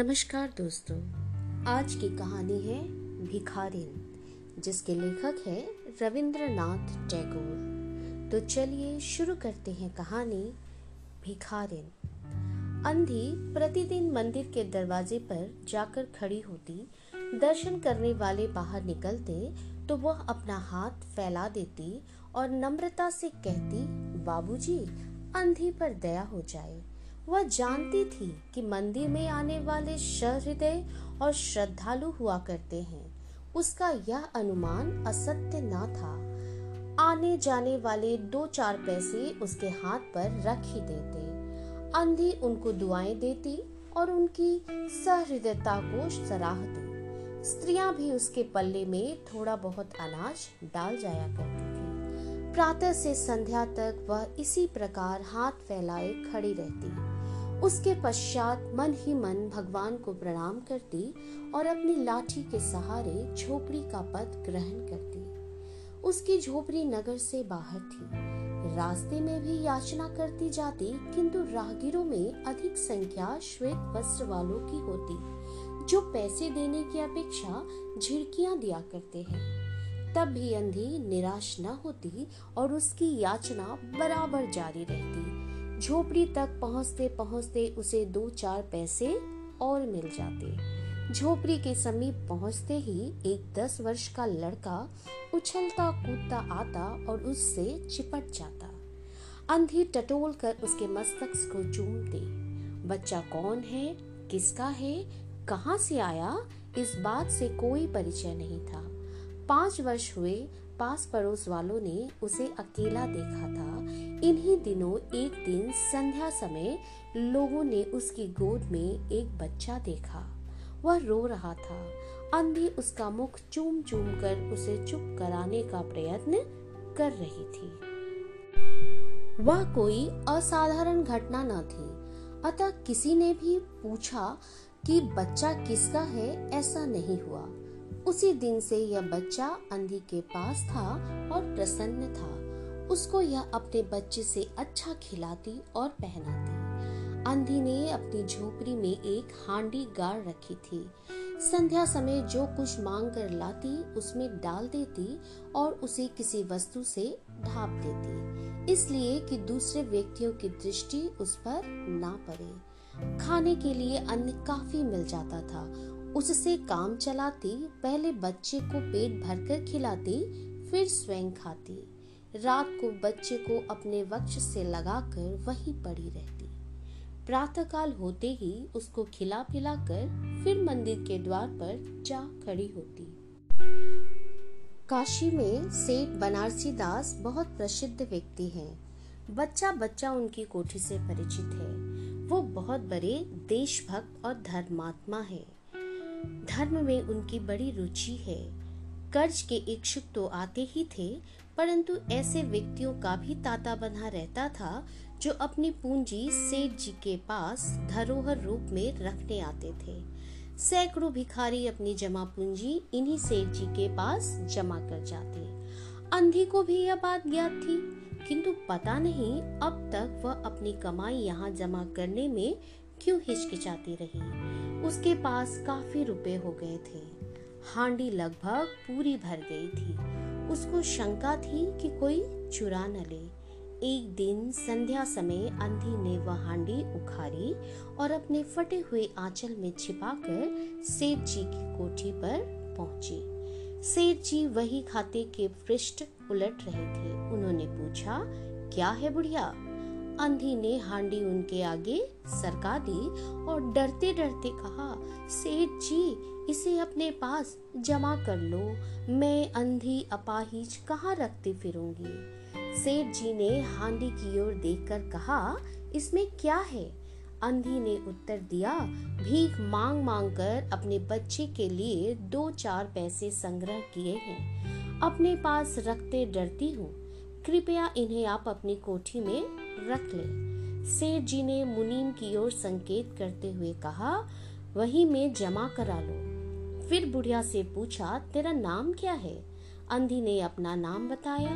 नमस्कार दोस्तों। आज की कहानी है भिखारिन, जिसके लेखक है रविंद्रनाथ टैगोर। तो चलिए शुरू करते हैं कहानी भिखारिन। अंधी प्रतिदिन मंदिर के दरवाजे पर जाकर खड़ी होती, दर्शन करने वाले बाहर निकलते तो वह अपना हाथ फैला देती और नम्रता से कहती, बाबूजी, अंधी पर दया हो जाए। वह जानती थी कि मंदिर में आने वाले सहृदय और श्रद्धालु हुआ करते हैं। उसका यह अनुमान असत्य न था। आने जाने वाले दो चार पैसे उसके हाथ पर रख ही देते। अंधी उनको दुआएँ देती और उनकी सहृदयता को सराहती। स्त्रियाँ भी उसके पल्ले में थोड़ा बहुत अनाज डाल जाया करती थी। प्रातः से संध्या तक वह इसी प्रकार हाथ फैलाए खड़ी रहती। उसके पश्चात मन ही मन भगवान को प्रणाम करती और अपनी लाठी के सहारे झोपड़ी का पद ग्रहण करती। उसकी झोपड़ी नगर से बाहर थी। रास्ते में भी याचना करती जाती, किंतु राहगीरों में अधिक संख्या श्वेत वस्त्र वालों की होती, जो पैसे देने की अपेक्षा झिड़कियाँ दिया करते हैं। तब भी अंधी निराश न होती और उसकी याचना बराबर जारी रहती। झोपड़ी तक पहुँचते पहुँचते उसे दो चार पैसे और मिल जाते। झोपड़ी के समीप पहुँचते ही एक दस वर्ष का लड़का उछलता कूदता आता और उससे चिपट जाता। अंधी टटोल कर उसके मस्तक को चूमते। बच्चा कौन है? किसका है? कहाँ से आया? इस बात से कोई परिचय नहीं था। पाँच वर्ष हुए पास पड़ोस वालों ने उसे अकेला देखा था। इन्हीं दिनों एक दिन संध्या समय लोगों ने उसकी गोद में एक बच्चा देखा। वह रो रहा था। अंधी उसका मुख चूम चूम कर उसे चुप कराने का प्रयत्न कर रही थी। वह कोई असाधारण घटना न थी। अतः किसी ने भी पूछा कि बच्चा किसका है, ऐसा नहीं हुआ। उसी दिन से यह बच्चा अंधी के पास था और प्रसन्न था। उसको यह अपने बच्चे से अच्छा खिलाती और पहनाती। अंधी ने अपनी झोपड़ी में एक हांडी गाड़ रखी थी। संध्या समय जो कुछ मांग कर लाती, उसमें डाल देती और उसे किसी वस्तु से ढाप देती। इसलिए कि दूसरे व्यक्तियों की दृष्टि उस पर ना पड़े। खाने के लिए अन्न काफ़ी मिल जाता था। उससे काम चलाती, पहले बच्चे को पेट भरकर खिलाती, फिर स्वयं खाती। रात को बच्चे को अपने वक्ष से लगाकर वहीं पड़ी रहती। प्रातःकाल होते ही उसको खिला पिला कर फिर मंदिर के द्वार पर जा खड़ी होती। काशी में सेठ बनारसी दास बहुत प्रसिद्ध व्यक्ति हैं। बच्चा बच्चा उनकी कोठी से परिचित है। वो बहुत बड़े देशभक्त और धर्मात्मा है। धर्म में उनकी बड़ी रुचि है। कर्ज के इच्छुक तो आते ही थे परंतु ऐसे व्यक्तियों का भी ताता बना रहता था, जो अपनी पूंजी सेठ जी के पास धरोहर रूप में रखने आते थे। सैकड़ों भिखारी अपनी जमा पूंजी इन्हीं सेठ जी के पास जमा कर जाते। अंधी को भी यह बात ज्ञात थी, किंतु पता नहीं अब तक वह अपनी कमाई यहाँ जमा करने में क्यों हिचकिचाती रही। उसके पास काफ़ी रुपए हो गए थे। हांडी लगभग पूरी भर गई थी। उसको शंका थी कि कोई चुरा न ले। एक दिन संध्या समय अंधी ने वह हांडी उखाड़ी और अपने फटे हुए आंचल में छिपाकर सेठ जी की कोठी पर पहुँची। सेठ जी वही खाते के पृष्ठ उलट रहे थे। उन्होंने पूछा, क्या है बुढ़िया? अंधी ने हांडी उनके आगे सरका दी और डरते डरते कहा, सेठ जी, इसे अपने पास जमा कर लो। मैं अंधी अपाहिज कहाँ रखती फिरूँगी? सेठ जी ने हांडी की ओर देखकर कहा, इसमें क्या है? अंधी ने उत्तर दिया, भीख मांग मांग कर अपने बच्चे के लिए दो चार पैसे संग्रह किए हैं। अपने पास रखते डरती हूँ। कृपया इन्हें आप अपनी कोठी में रख ले। सेठ जी ने मुनीम की ओर संकेत करते हुए कहा, वही में जमा करा लो। फिर बुढ़िया से पूछा, तेरा नाम क्या है? अंधी ने अपना नाम बताया।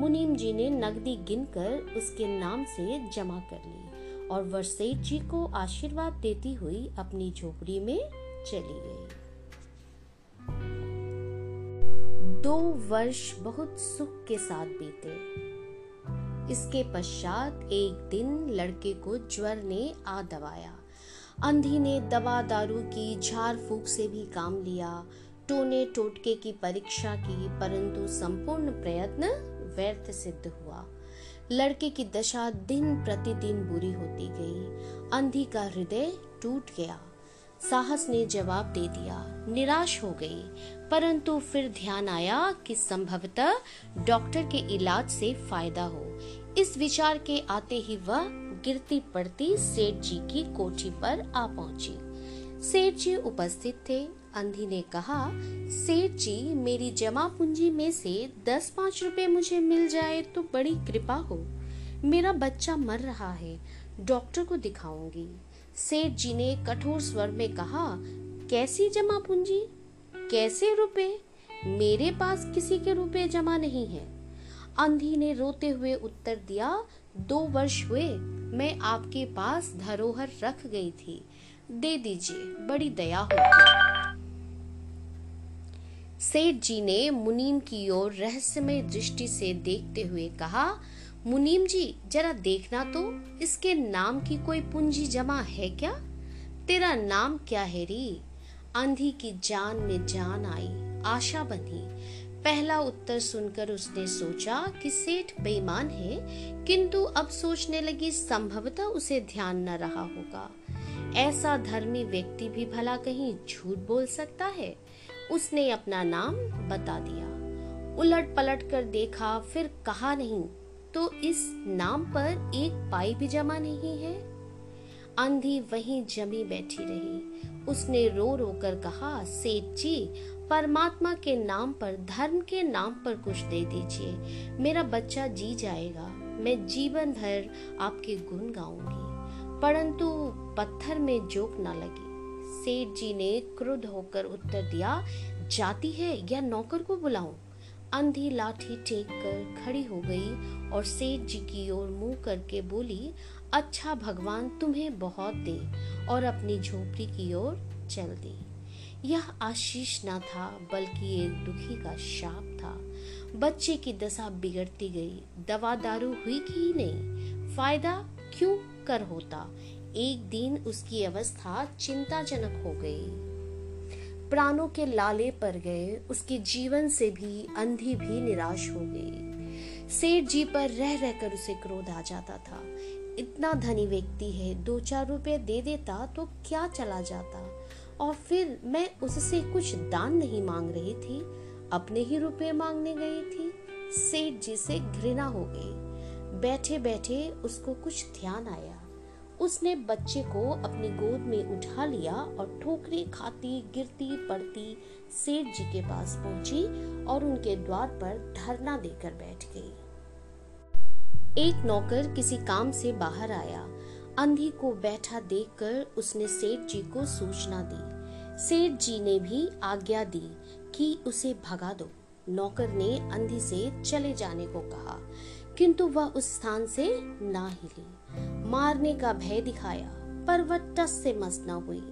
मुनीम जी ने नकदी गिनकर उसके नाम से जमा कर ली और वह सेठ जी को आशीर्वाद देती हुई अपनी झोपड़ी में चली गई। दो वर्ष बहुत सुख के साथ बीते। इसके पश्चात एक दिन लड़के को ज्वर ने आ दबाया। अंधी ने दवा दारू की झाड़ फूक से भी काम लिया। टोने टोटके की परीक्षा की, परंतु संपूर्ण प्रयत्न व्यर्थ सिद्ध हुआ। लड़के की दशा दिन प्रतिदिन बुरी होती गई। अंधी का हृदय टूट गया। साहस ने जवाब दे दिया। निराश हो गई, परंतु फिर ध्यान आया कि संभवतः डॉक्टर के इलाज से फ़ायदा हो। इस विचार के आते ही वह गिरती पड़ती सेठ जी की कोठी पर आ पहुँची। सेठ जी उपस्थित थे। अंधी ने कहा, सेठ जी, मेरी जमा पूंजी में से दस पाँच रुपए मुझे मिल जाए तो बड़ी कृपा हो। मेरा बच्चा मर रहा है, डॉक्टर को दिखाऊँगी। सेठ जी ने कठोर स्वर में कहा, कैसी जमा पूंजी? कैसे रुपए? मेरे पास किसी के रुपए जमा नहीं है। अंधी ने रोते हुए उत्तर दिया, दो वर्ष हुए, मैं आपके पास धरोहर रख गई थी। दे दीजिए, बड़ी दया होगी। सेठ जी ने मुनीम की ओर रहस्यमय दृष्टि से देखते हुए कहा मुनीम जी, जरा देखना तो इसके नाम की कोई पूंजी जमा है क्या? तेरा नाम क्या है री? आंधी की जान में जान आई, आशा बनी। पहला उत्तर सुनकर उसने सोचा कि सेठ बेईमान है, किंतु अब सोचने लगी संभवतः उसे ध्यान न रहा होगा। ऐसा धर्मी व्यक्ति भी भला कहीं झूठ बोल सकता है? उसने अपना नाम बता दिया। उलट पलट कर देखा, फिर कहा नहीं तो इस नाम पर एक पाई भी जमा नहीं है। अंधी वहीं जमी बैठी रही। उसने रो रो कर कहा, सेठ जी, परमात्मा के नाम पर, धर्म के नाम पर कुछ दे दीजिए। मेरा बच्चा जी जाएगा। मैं जीवन भर आपके गुण गाऊँगी। परंतु पत्थर में जोक ना लगी। सेठ जी ने क्रुद्ध होकर उत्तर दिया, जाती है या नौकर को बुलाऊं? अंधी लाठी टेक कर खड़ी हो गई और सेठ जी की ओर मुँह करके बोली अच्छा भगवान, तुम्हें बहुत दे। और अपनी झोपड़ी की ओर चल दी। यह आशीष न था, बल्कि एक दुखी का शाप था। बच्चे की दशा बिगड़ती गई। दवा दारू हुई कि नहीं? फ़ायदा क्यों कर होता? एक दिन उसकी अवस्था चिंताजनक हो गई। प्राणों के लाले पर गए, उसके जीवन से भी अंधी भी निराश हो गई। सेठ जी पर रह रहकर उसे क्रोध आ जाता था। इतना धनी व्यक्ति है दो चार रुपए दे देता तो क्या चला जाता? और फिर मैं उससे कुछ दान नहीं मांग रही थी, अपने ही रुपए मांगने गई थी। सेठ जी से घृणा हो गई। बैठे बैठे उसको कुछ ध्यान आया। उसने बच्चे को अपनी गोद में उठा लिया और ठोकरे खाती, गिरती, पड़ती सेठ जी के पास पहुँची और उनके द्वार पर धरना देकर बैठ गई। एक नौकर किसी काम से बाहर आया। अंधी को बैठा देखकर उसने सेठ जी को सूचना दी। सेठ जी ने भी आज्ञा दी कि उसे भगा दो। नौकर ने अंधी से चले जाने को कहा। किंतु वह उस स्थान से ना हिली। मारने का भय दिखाया, पर वह टस से मस न हुई।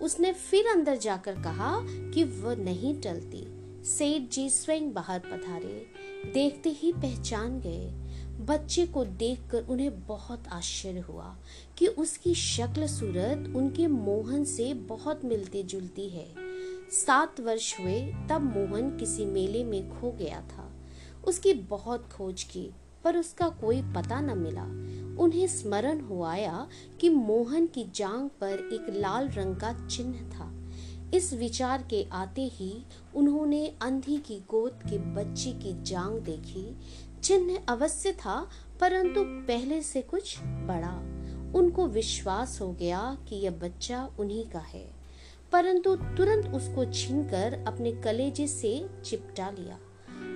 उसने फिर अंदर जाकर कहा कि वह नहीं टलती। सेठ जी स्वयं बाहर पधारे, देखते ही पहचान गए। बच्चे को देखकर उन्हें बहुत आश्चर्य हुआ कि उसकी शक्ल सूरत उनके मोहन से बहुत मिलती जुलती है। सात वर्ष हुए, तब मोहन किसी मेले में खो गया था। उसकी बहुत खोज की पर उसका कोई पता न मिला। उन्हें स्मरण हो आया कि मोहन की जांग पर एक लाल रंग का चिन्ह था। इस विचार के आते ही उन्होंने अंधी की गोद के बच्चे की जांग देखी। चिन्ह अवश्य था, परंतु पहले से कुछ बड़ा। उनको विश्वास हो गया कि यह बच्चा उन्हीं का है। परंतु तुरंत उसको छीनकर अपने कलेजे से चिपटा लिया।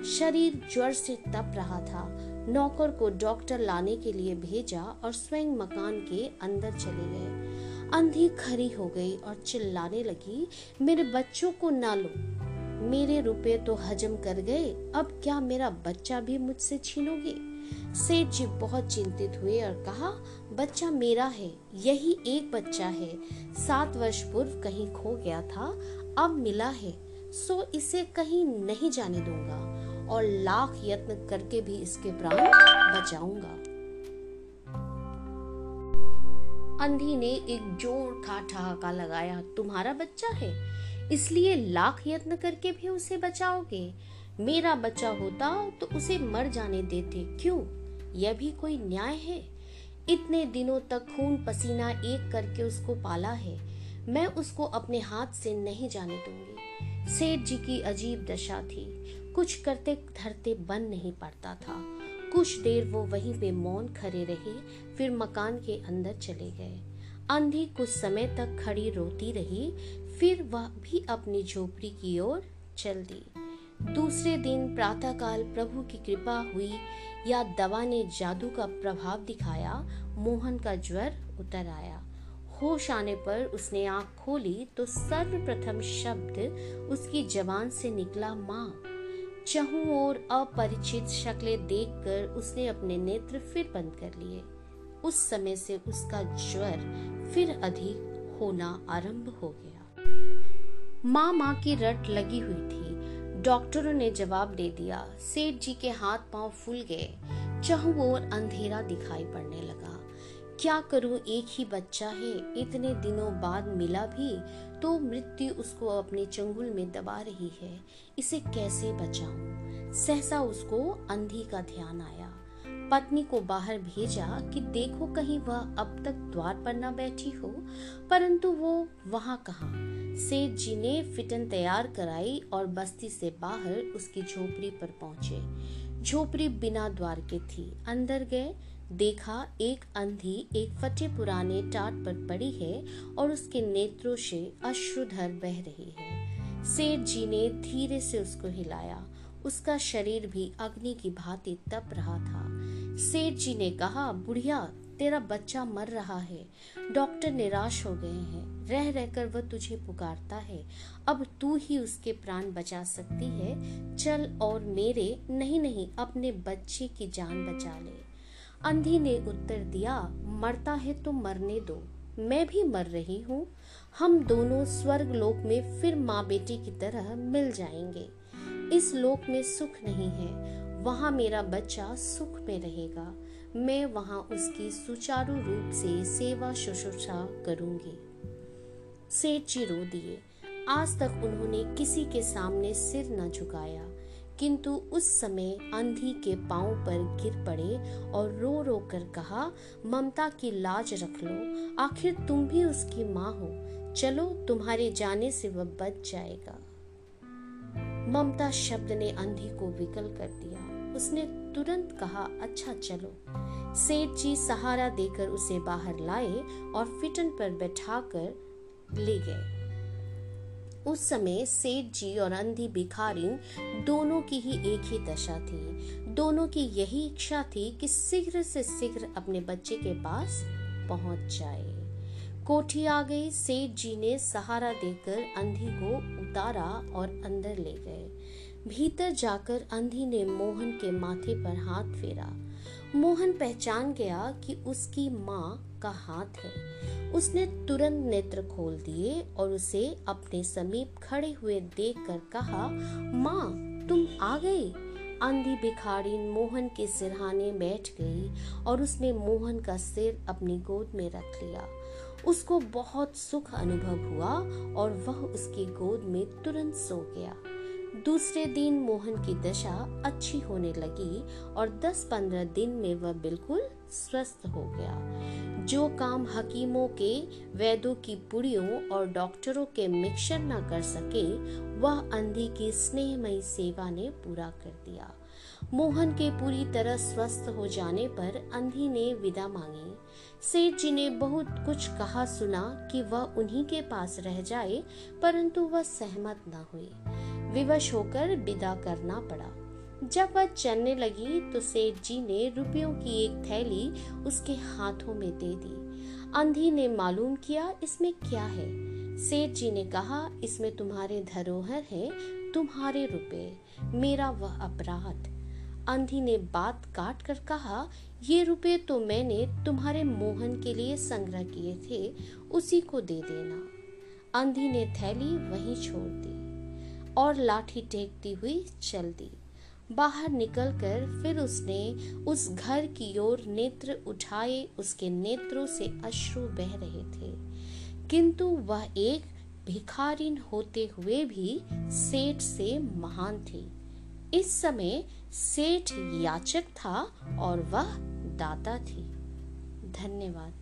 शरीर ज्वर से तप रहा था। नौकर को डॉक्टर लाने के लिए भेजा और स्वयं मकान के अंदर चले गए। अंधी खड़ी हो गई और चिल्लाने लगी, मेरे बच्चों को ना लो। मेरे रुपए तो हजम कर गए, अब क्या मेरा बच्चा भी मुझसे छीनोगे? सेठ जी बहुत चिंतित हुए और कहा, बच्चा मेरा है, यही एक बच्चा है। सात वर्ष पूर्व कहीं खो गया था, अब मिला है, सो इसे कहीं नहीं जाने दूँगा। और लाख यत्न करके भी इसके प्राण बचाऊँगा। अंधी ने एक ज़ोर का ठहाका लगाया, तुम्हारा बच्चा है, इसलिए लाख यत्न करके भी उसे बचाओगे। मेरा बच्चा होता तो उसे मर जाने देते, क्यों? यह भी कोई न्याय है? इतने दिनों तक खून पसीना एक करके उसको पाला है। मैं उसको अपने हाथ से नहीं जाने दूँगी। सेठ जी की अजीब दशा थी। कुछ करते धरते बन नहीं पड़ता था। कुछ देर वो वहीं पे मौन खड़े रहे, फिर मकान के अंदर चले गए। अंधी कुछ समय तक खड़ी रोती रही, फिर वह भी अपनी झोपड़ी की ओर चल दी। दूसरे दिन प्रातःकाल प्रभु की कृपा हुई, या दवा ने जादू का प्रभाव दिखाया, मोहन का ज्वर उतर आया। होश आने पर उसने आँख खोली तो सर्वप्रथम शब्द उसकी जबान से निकला, माँ। चहु और अपरिचित शक्लें देखकर उसने अपने नेत्र फिर बंद कर लिए। उस समय से उसका ज्वर फिर अधिक होना आरंभ हो गया। माँ माँ की रट लगी हुई थी। डॉक्टरों ने जवाब दे दिया। सेठ जी के हाथ पाँव फूल गए। चहू और अंधेरा दिखाई पड़ने लगा। क्या करूँ, एक ही बच्चा है। इतने दिनों बाद मिला भी। तो मृत्यु उसको अपने चंगुल में दबा रही है। इसे कैसे बचाऊं? सहसा उसको अंधी का ध्यान आया। पत्नी को बाहर भेजा कि देखो कहीं वह अब तक द्वार पर न बैठी हो। परंतु वो वहाँ कहा? सेठ जी ने फिटन तैयार कराई और बस्ती से बाहर उसकी झोपड़ी पर पहुँचे। झोपड़ी बिना द्वार के थी। अंदर गए देखा, एक अंधी, एक फटे पुराने टाट पर पड़ी है और उसके नेत्रों से अश्रुधर बह रही है। सेठ जी ने धीरे से उसको हिलाया। उसका शरीर भी अग्नि की भांति तप रहा था। सेठ जी ने कहा, बुढ़िया, तेरा बच्चा मर रहा है। डॉक्टर निराश हो गए हैं। रह, रहकर वह तुझे पुकारता है। अब तू ही उसके प्राण बचा सकती है। चल और मेरे, नहीं नहीं, अपने बच्चे की जान बचा ले। अंधी ने उत्तर दिया, मरता है तो मरने दो। मैं भी मर रही हूँ। हम दोनों स्वर्ग लोक में फिर माँ बेटी की तरह मिल जाएँगे। इस लोक में सुख नहीं है। वहाँ मेरा बच्चा सुख में रहेगा। मैं वहाँ उसकी सुचारू रूप से सेवा शुश्रूषा करूँगी। सेठ जी रो दिए। आज तक उन्होंने किसी के सामने सिर न झुकाया। किंतु उस समय अंधी के पाँव पर गिर पड़े और रो रो कर कहा, ममता की लाज रख लो, आखिर तुम भी उसकी माँ हो, चलो तुम्हारे जाने से वह बच जाएगा। ममता शब्द ने अंधी को विकल कर दिया। उसने तुरंत कहा अच्छा चलो। सेठ जी सहारा देकर उसे बाहर लाए और फिटन पर बैठाकर ले गए। उस समय सेठ जी और अंधी भिखारी दोनों की ही एक ही दशा थी। दोनों की यही इच्छा थी कि शीघ्र से शीघ्र अपने बच्चे के पास पहुँच जाए। कोठी आ गई। सेठ जी ने सहारा देकर अंधी को उतारा और अंदर ले गए। भीतर जाकर अंधी ने मोहन के माथे पर हाथ फेरा। मोहन पहचान गया कि उसकी माँ का हाथ है। उसने तुरंत नेत्र खोल दिए और उसे अपने समीप खड़े हुए देखकर कहा, माँ, तुम आ गई अंधी भिखारी मोहन के सिरहाने बैठ गई और उसने मोहन का सिर अपनी गोद में रख लिया। उसको बहुत सुख अनुभव हुआ और वह उसकी गोद में तुरंत सो गया। दूसरे दिन मोहन की दशा अच्छी होने लगी और 10-15 दिन में वह बिल्कुल स्वस्थ हो गया। जो काम हकीमों के, वैद्यों की पुड़ियों और डॉक्टरों के मिक्सर न कर सके, वह अंधी की स्नेहमयी सेवा ने पूरा कर दिया। मोहन के पूरी तरह स्वस्थ हो जाने पर अंधी ने विदा मांगी। सेठ जी ने बहुत कुछ कहा सुना कि वह उन्हीं के पास रह जाए, परंतु वह सहमत न हुई। विवश होकर विदा करना पड़ा। जब वह चलने लगी तो सेठ जी ने रुपयों की एक थैली उसके हाथों में दे दी। अंधी ने मालूम किया, इसमें क्या है? सेठ जी ने कहा, इसमें तुम्हारे धरोहर है, तुम्हारे रुपए मेरा वह अपराध। अंधी ने बात काट कर कहा, ये रुपए तो मैंने तुम्हारे मोहन के लिए संग्रह किए थे, उसी को दे देना। अंधी ने थैली वहीं छोड़ दी और लाठी टेकती हुई चल दी। बाहर निकलकर फिर उसने उस घर की ओर नेत्र उठाए, उसके नेत्रों से अश्रु बह रहे थे। किंतु वह एक भिखारिन होते हुए भी सेठ से महान थी। इस समय सेठ याचक था और वह दाता थी। धन्यवाद।